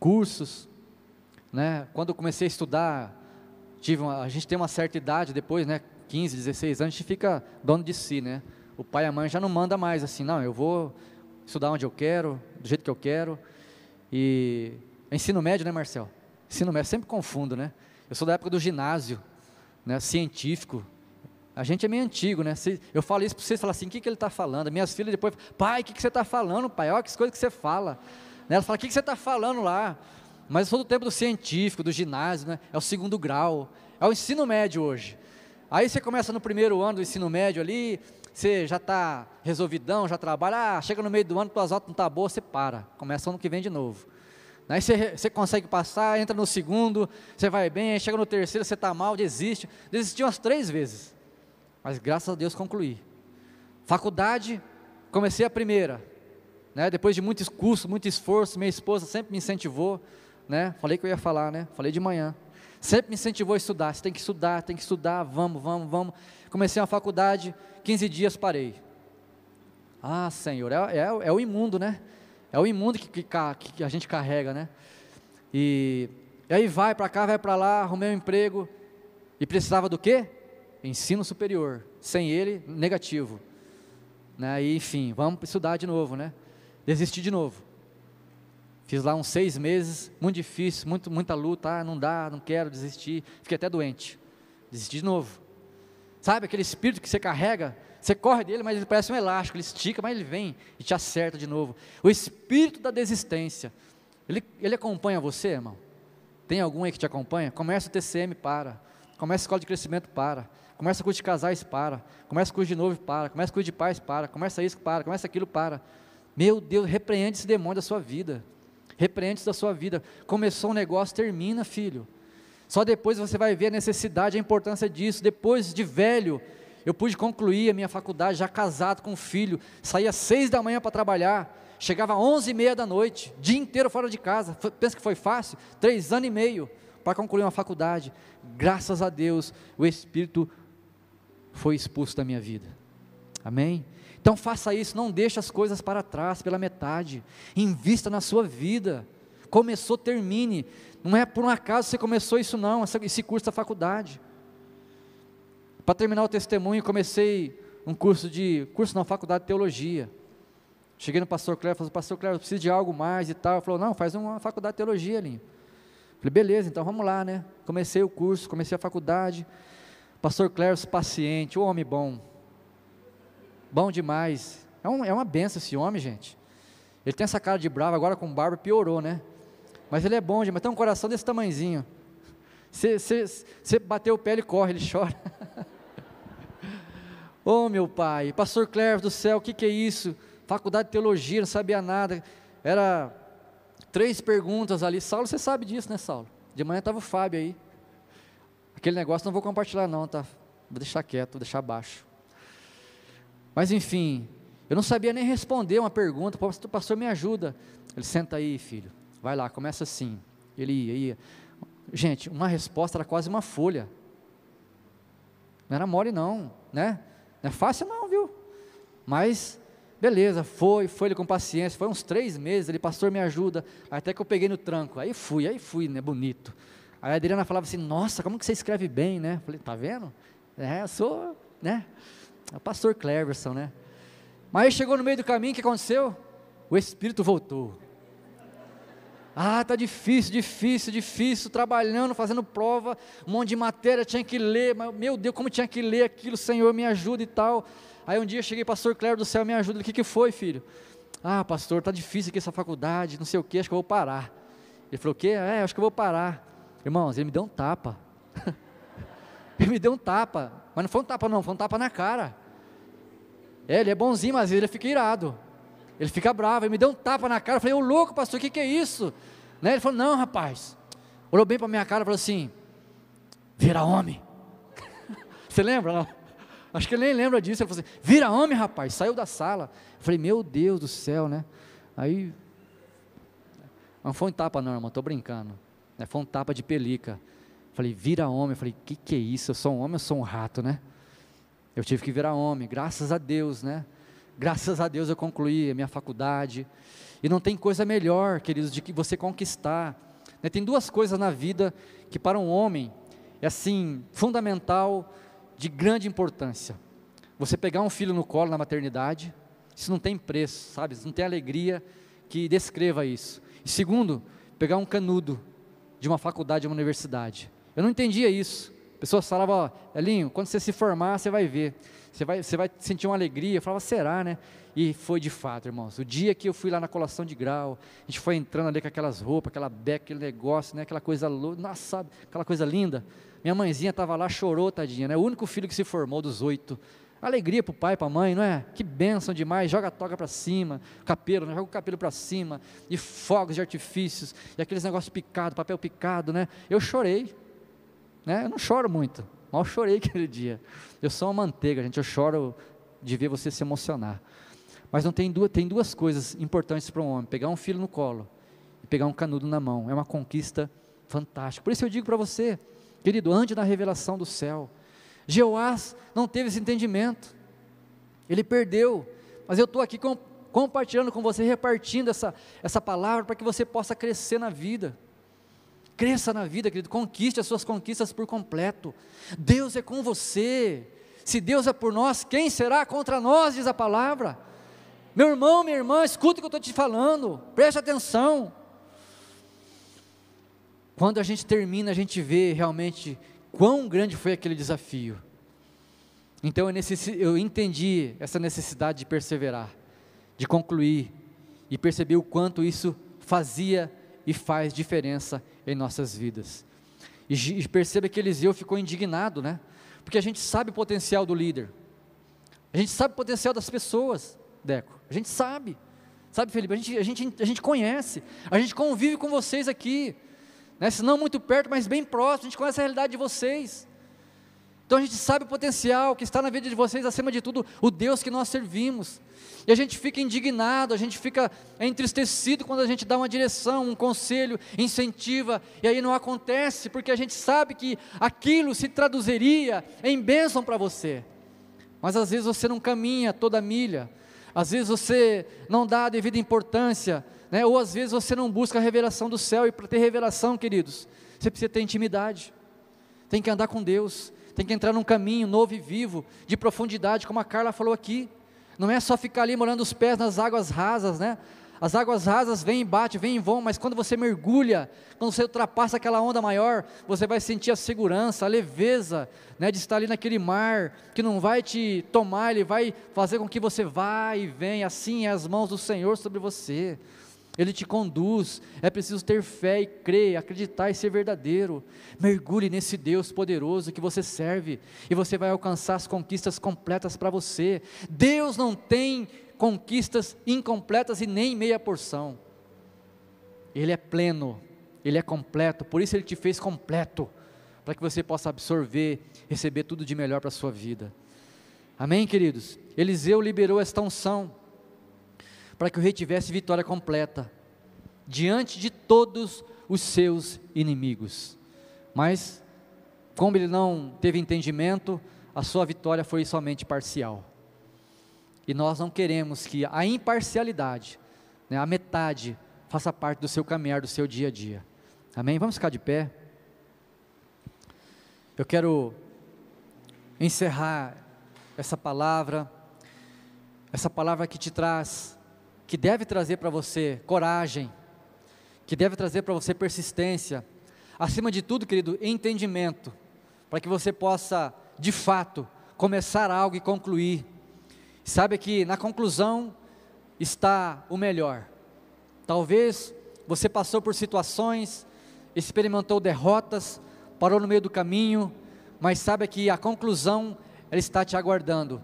Cursos, né? Quando eu comecei a estudar, tive uma, a gente tem uma certa idade depois, né? 15, 16 anos, a gente fica dono de si, né? O pai e a mãe já não manda mais assim, não, eu vou estudar onde eu quero, do jeito que eu quero. E ensino médio, né, Marcel? Ensino médio, sempre confundo, né? Eu sou da época do ginásio, né, científico. A gente é meio antigo, né? Eu falo isso para vocês, falam assim, o que, que ele está falando? Minhas filhas depois, pai, o que, que você está falando, pai? Olha que coisa que você fala. Né? Ela fala, o que, que você está falando lá? Mas sou do tempo do científico, do ginásio, né? É o segundo grau, é o ensino médio hoje. Aí você começa no primeiro ano do ensino médio ali, você já está resolvidão, já trabalha, ah, chega no meio do ano, tuas notas não tá boas, você para, começa ano que vem de novo. Aí você, você consegue passar, entra no segundo, você vai bem, chega no terceiro, você está mal, desiste. Desisti umas três vezes, mas graças a Deus concluí. Faculdade, comecei a primeira, né? depois de muito curso, muito esforço, minha esposa sempre me incentivou, né? falei que eu ia falar, né? falei de manhã. Sempre me incentivou a estudar, você tem que estudar, tem que estudar, vamos, vamos, vamos. Comecei a faculdade, 15 dias parei. Ah, Senhor, é, é, é o imundo, né? É o imundo que, que, que a gente carrega, né? E, e aí vai para cá, vai para lá, arrumei um emprego e precisava do quê? Ensino superior. Sem ele, negativo. Né? E, enfim, vamos estudar de novo, né? Desisti de novo. Fiz lá uns seis meses, muito difícil, muito, muita luta, ah, não dá, não quero, desistir. Fiquei até doente. Desisti de novo. Sabe aquele espírito que você carrega? Você corre dele, mas ele parece um elástico, ele estica, mas ele vem e te acerta de novo. O espírito da desistência, ele, ele acompanha você, irmão? Tem algum aí que te acompanha? Começa o TCM, para. Começa a escola de crescimento, para. Começa o curso de casais, para. Começa o curso de novo, para. Começa o curso de pais, para. Começa isso, para. Começa aquilo, para. Meu Deus, repreende esse demônio da sua vida. Repreende da sua vida. Começou um negócio, termina, filho. Só depois você vai ver a necessidade, a importância disso. Depois de velho, eu pude concluir a minha faculdade já casado com um filho. Saía às seis da manhã para trabalhar, chegava às onze e meia da noite, dia inteiro fora de casa. Pensa que foi fácil? Três anos e meio para concluir uma faculdade. Graças a Deus, o Espírito foi expulso da minha vida. Amém? Então faça isso, não deixe as coisas para trás pela metade. Invista na sua vida. Começou, termine. Não é por um acaso você começou isso não, esse curso da faculdade. Para terminar o testemunho, comecei um curso de, curso na faculdade de teologia. Cheguei no pastor Cléber, falei, pastor Cléber, eu preciso de algo mais e tal. Ele falou, não, faz uma faculdade de teologia ali. Falei, beleza, então vamos lá, né? Comecei o curso, comecei a faculdade. Pastor Cléber, paciente, um homem bom. Bom demais. É, um, é uma benção esse homem, gente. Ele tem essa cara de bravo, agora com barba piorou, né? Mas ele é bom, mas tem um coração desse tamanhozinho. Você bateu o pé, ele corre, ele chora. oh, meu pai, pastor Cléber do céu, o que, que é isso? Faculdade de teologia, não sabia nada. Era três perguntas ali. Saulo, você sabe disso, né, Saulo? De manhã estava o Fábio aí. Aquele negócio não vou compartilhar, não, tá? Vou deixar quieto, vou deixar baixo. Mas enfim, eu não sabia nem responder uma pergunta. O pastor me ajuda. Ele senta aí, filho. Vai lá, começa assim. Ele ia, ia. Gente, uma resposta era quase uma folha. Não era mole não, né? Não é fácil não, viu? Mas, beleza, foi, foi ele com paciência, foi uns três meses, ele, pastor, me ajuda, até que eu peguei no tranco, aí fui, aí fui, né, bonito. Aí a Adriana falava assim, nossa, como que você escreve bem, né? Falei, tá vendo? É, eu sou, né? É o pastor Cleverson, né? Mas chegou no meio do caminho, o que aconteceu? O Espírito voltou. Ah, tá difícil, difícil, difícil, trabalhando, fazendo prova, um monte de matéria, tinha que ler, mas meu Deus, como tinha que ler aquilo, Senhor, me ajuda e tal. Aí um dia eu cheguei, pastor Cléber do céu, me ajuda, o que, que foi, filho? Ah, pastor, está difícil aqui essa faculdade, não sei o que, acho que eu vou parar. Ele falou: O quê? É, acho que eu vou parar. Irmãos, ele me deu um tapa. ele me deu um tapa, mas não foi um tapa, não, foi um tapa na cara. É, ele é bonzinho, mas ele fica irado. Ele fica bravo, ele me deu um tapa na cara. Eu falei, ô louco, pastor, o que, que é isso? Né? Ele falou, não, rapaz. Olhou bem para minha cara e falou assim: vira homem. Você lembra? Não? Acho que ele nem lembra disso. Ele falou assim: vira homem, rapaz. Saiu da sala. Eu falei, meu Deus do céu, né? Aí. Não foi um tapa, não, irmão, estou brincando. Né? Foi um tapa de pelica. Falei, vira homem. Eu falei, que, que é isso? Eu sou um homem ou sou um rato, né? Eu tive que virar homem, graças a Deus, né? Graças a Deus eu concluí a minha faculdade. E não tem coisa melhor, queridos, de que você conquistar. Né? Tem duas coisas na vida que para um homem é assim, fundamental, de grande importância. Você pegar um filho no colo na maternidade, isso não tem preço, sabe? Isso não tem alegria que descreva isso. E segundo, pegar um canudo de uma faculdade, de uma universidade. Eu não entendia isso. Pessoas falavam, Elinho, quando você se formar, você vai ver. Você vai, você vai sentir uma alegria. Eu falava, será, né? E foi de fato, irmãos. O dia que eu fui lá na colação de grau, a gente foi entrando ali com aquelas roupas, aquela beca, aquele negócio, né? Aquela coisa, nossa, aquela coisa linda. Minha mãezinha estava lá, chorou, tadinha, né? O único filho que se formou dos oito. Alegria para o pai, para a mãe, não é? Que bênção demais, joga a toga para cima, capelo, né? joga o capelo para cima, e fogos de artifícios, e aqueles negócios picados, papel picado, né? Eu chorei, né? Eu não choro muito, mal chorei aquele dia. Eu sou uma manteiga, gente, eu choro de ver você se emocionar. Mas não tem duas, tem duas coisas importantes para um homem: pegar um filho no colo e pegar um canudo na mão. É uma conquista fantástica. Por isso eu digo para você, querido, ande na revelação do céu. Jeoás não teve esse entendimento, ele perdeu, mas eu estou aqui com, compartilhando com você, repartindo essa, essa palavra para que você possa crescer na vida. Cresça na vida, querido, conquiste as suas conquistas por completo. Deus é com você. Se Deus é por nós, quem será contra nós, diz a palavra. Meu irmão, minha irmã, escuta o que eu estou te falando, preste atenção. Quando a gente termina, a gente vê realmente quão grande foi aquele desafio. Então eu, eu entendi essa necessidade de perseverar, de concluir, e perceber o quanto isso fazia e faz diferença em nossas vidas. E, perceba que Eliseu ficou indignado, né? Porque a gente sabe o potencial do líder, a gente sabe o potencial das pessoas, Deco, a gente sabe, sabe, Felipe? A gente, a gente, a gente conhece, a gente convive com vocês aqui, né? se não muito perto, mas bem próximo, a gente conhece a realidade de vocês. Então a gente sabe o potencial que está na vida de vocês, acima de tudo, o Deus que nós servimos. E a gente fica indignado, a gente fica entristecido quando a gente dá uma direção, um conselho, incentiva, e aí não acontece, porque a gente sabe que aquilo se traduziria em bênção para você. Mas às vezes você não caminha toda a milha, às vezes você não dá a devida importância, né? ou às vezes você não busca a revelação do céu, e para ter revelação, queridos, você precisa ter intimidade, tem que andar com Deus, tem que entrar num caminho novo e vivo, de profundidade, como a Carla falou aqui. Não é só ficar ali molhando os pés nas águas rasas, né? As águas rasas vêm e batem, vêm e vão, mas quando você mergulha, quando você ultrapassa aquela onda maior, você vai sentir a segurança, a leveza, né, de estar ali naquele mar, que não vai te tomar, ele vai fazer com que você vá e venha, assim é as mãos do Senhor sobre você. Ele te conduz, é preciso ter fé e crer, acreditar e ser verdadeiro. Mergulhe nesse Deus poderoso que você serve e você vai alcançar as conquistas completas para você. Deus não tem conquistas incompletas e nem meia porção. Ele é pleno, ele é completo, por isso ele te fez completo, para que você possa absorver, receber tudo de melhor para a sua vida. Amém, queridos? Eliseu liberou esta unção para que o rei tivesse vitória completa diante de todos os seus inimigos. Mas, como ele não teve entendimento, a sua vitória foi somente parcial. E nós não queremos que a imparcialidade, né, a metade, faça parte do seu caminhar, do seu dia a dia. Amém? Vamos ficar de pé. Eu quero encerrar essa palavra, essa palavra que te traz que deve trazer para você coragem, que deve trazer para você persistência, acima de tudo, querido, entendimento, para que você possa, de fato, começar algo e concluir. Sabe que na conclusão, está o melhor. Talvez você passou por situações, experimentou derrotas, parou no meio do caminho, mas sabe que a conclusão ela está te aguardando.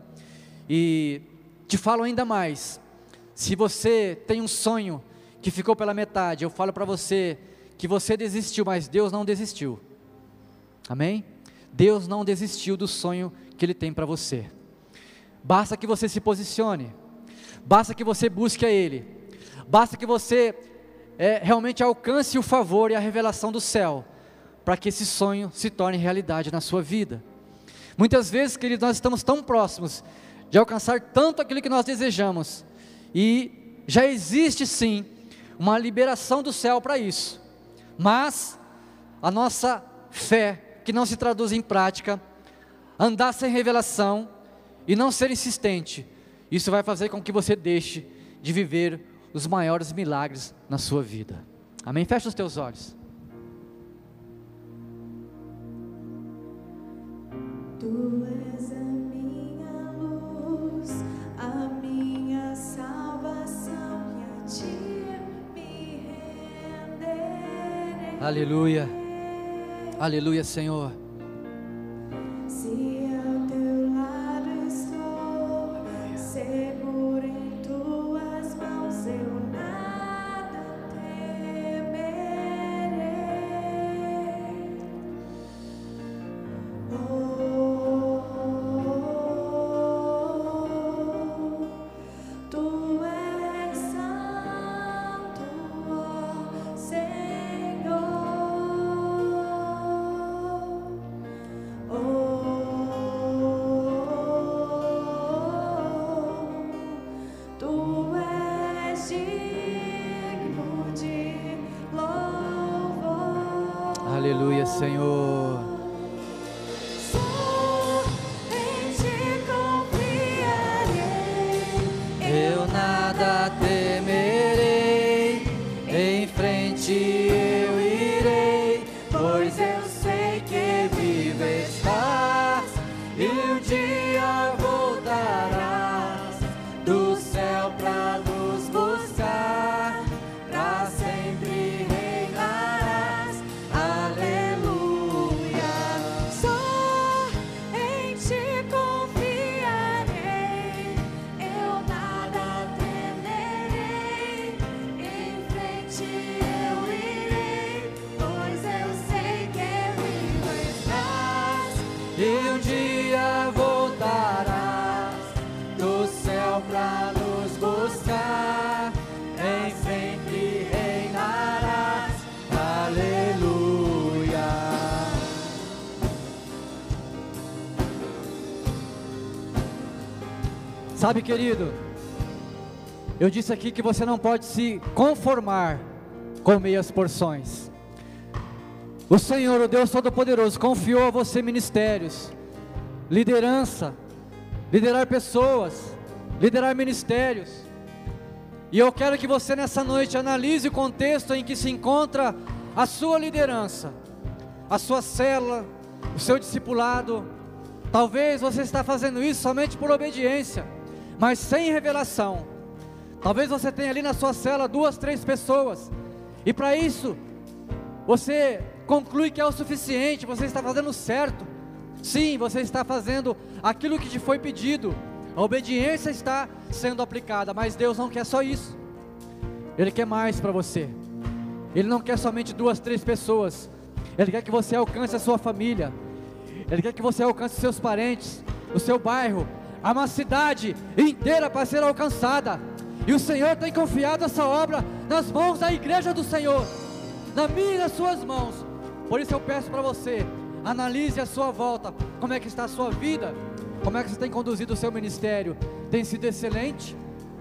E te falo ainda mais. Se você tem um sonho que ficou pela metade, eu falo para você que você desistiu, mas Deus não desistiu. Amém? Deus não desistiu do sonho que Ele tem para você. Basta que você se posicione, basta que você busque a Ele, basta que você é, realmente alcance o favor e a revelação do céu, para que esse sonho se torne realidade na sua vida. Muitas vezes, queridos, nós estamos tão próximos de alcançar tanto aquilo que nós desejamos, e já existe sim uma liberação do céu para isso, mas a nossa fé, que não se traduz em prática, andar sem revelação e não ser insistente, isso vai fazer com que você deixe de viver os maiores milagres na sua vida. Amém? Fecha os teus olhos. Tu és Aleluia. Aleluia, Senhor. Sabe, querido, eu disse aqui que você não pode se conformar com meias porções. O Senhor, o Deus Todo-Poderoso, confiou a você ministérios, liderança, liderar pessoas, liderar ministérios. E eu quero que você nessa noite analise o contexto em que se encontra a sua liderança, a sua célula, o seu discipulado. Talvez você está fazendo isso somente por obediência, mas sem revelação. Talvez você tenha ali na sua cela duas, três pessoas, e para isso você conclui que é o suficiente, você está fazendo certo. Sim, você está fazendo aquilo que te foi pedido. A obediência está sendo aplicada, mas Deus não quer só isso. Ele quer mais para você. Ele não quer somente duas, três pessoas. Ele quer que você alcance a sua família. Ele quer que você alcance seus parentes, o seu bairro, há uma cidade inteira para ser alcançada. E o Senhor tem confiado essa obra nas mãos da igreja do Senhor, na minha e nas suas mãos. Por isso eu peço para você, analise a sua volta, como é que está a sua vida, como é que você tem conduzido o seu ministério. Tem sido excelente?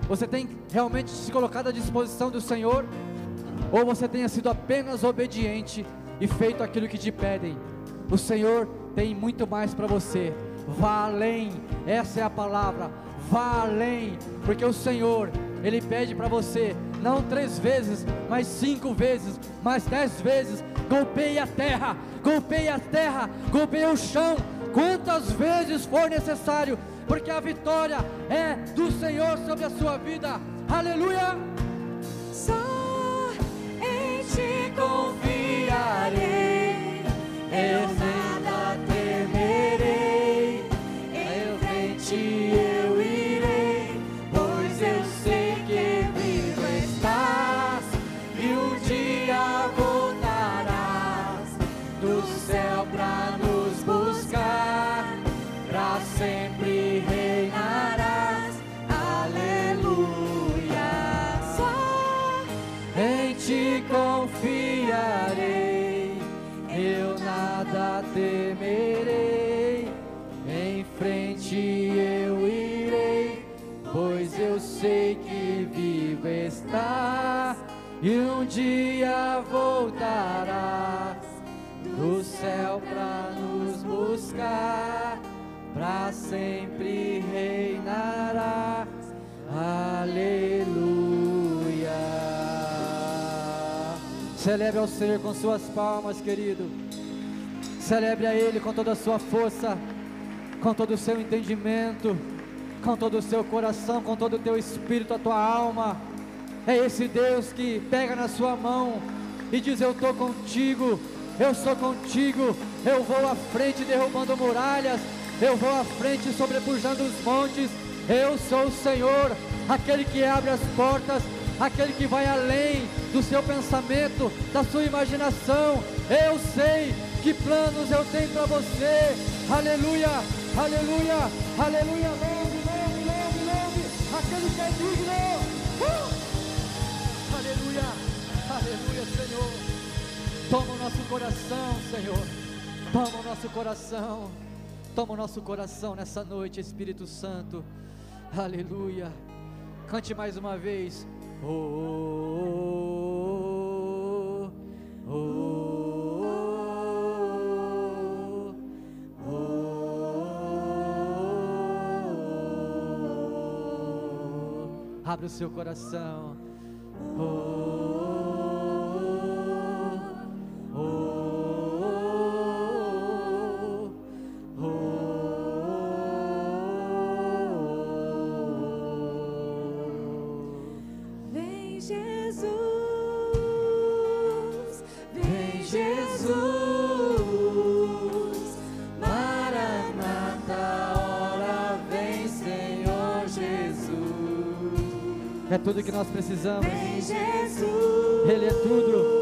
Você tem realmente se colocado à disposição do Senhor? Ou você tenha sido apenas obediente e feito aquilo que te pedem? O Senhor tem muito mais para você. Vá além, essa é a palavra. Vá além, porque o Senhor, Ele pede para você, não três vezes, mas cinco vezes, mais dez vezes. Golpeie a terra, golpeie a terra, golpeie o chão, quantas vezes for necessário, porque a vitória é do Senhor sobre a sua vida. Aleluia. Só em ti confiarei, eu nada Eu irei, pois eu sei que vivo está e um dia voltarás do céu pra nos buscar, pra sempre reinará. Aleluia. Celebre ao Senhor com suas palmas, querido. Celebre a Ele com toda a sua força, com todo o seu entendimento, com todo o seu coração, com todo o teu espírito, a tua alma. É esse Deus que pega na sua mão e diz: Eu estou contigo, eu sou contigo, eu vou à frente derrubando muralhas, eu vou à frente sobrepujando os montes. Eu sou o Senhor, aquele que abre as portas, aquele que vai além do seu pensamento, da sua imaginação. Eu sei que planos eu tenho para você. Aleluia, aleluia, aleluia. Louve, louve, louve, louve. Aquele que é digno. Uh! Aleluia, aleluia, Senhor. Toma o nosso coração, Senhor. Toma o nosso coração. Toma o nosso coração nessa noite, Espírito Santo. Aleluia. Cante mais uma vez. Oh, oh, oh, Abre o seu coração. Oh, tudo que nós precisamos. Ele é tudo.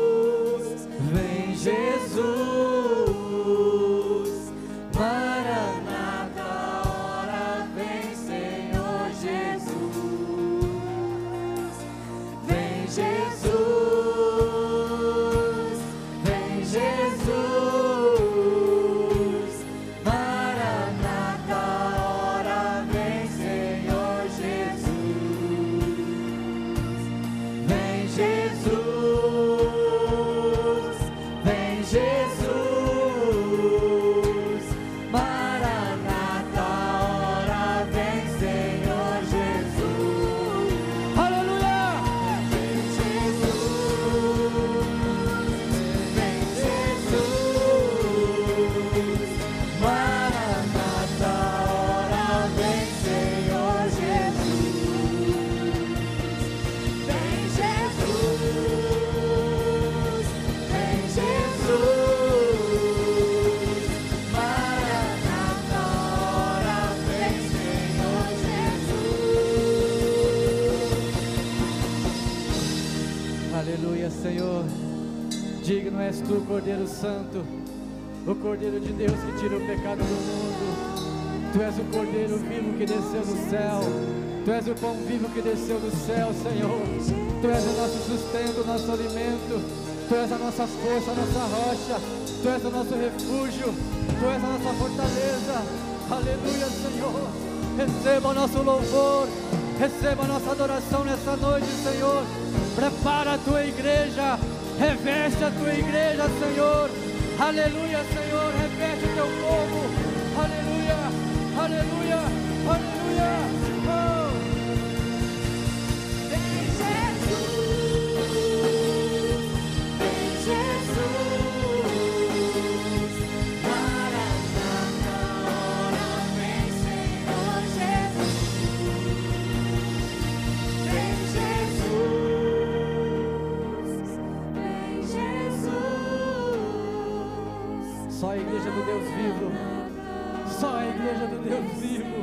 Digno és tu, Cordeiro Santo, o Cordeiro de Deus que tira o pecado do mundo. Tu és o Cordeiro vivo que desceu do céu. Tu és o pão vivo que desceu do céu, Senhor. Tu és o nosso sustento, o nosso alimento. Tu és a nossa força, a nossa rocha. Tu és o nosso refúgio. Tu és a nossa fortaleza. Aleluia, Senhor. Receba o nosso louvor. Receba a nossa adoração nessa noite, Senhor. Prepara a tua igreja. Reveste a tua igreja, Senhor. Aleluia, Senhor. Reveste o teu povo. Aleluia, aleluia, aleluia. Igreja do Deus vivo.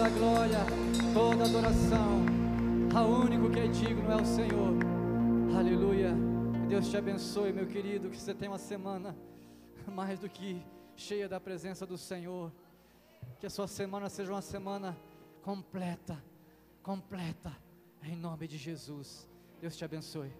Toda a glória, toda a adoração. A único que é digno é o Senhor. Aleluia. Deus te abençoe, meu querido. Que você tenha uma semana mais do que cheia da presença do Senhor. Que a sua semana seja uma semana completa, completa, em nome de Jesus. Deus te abençoe.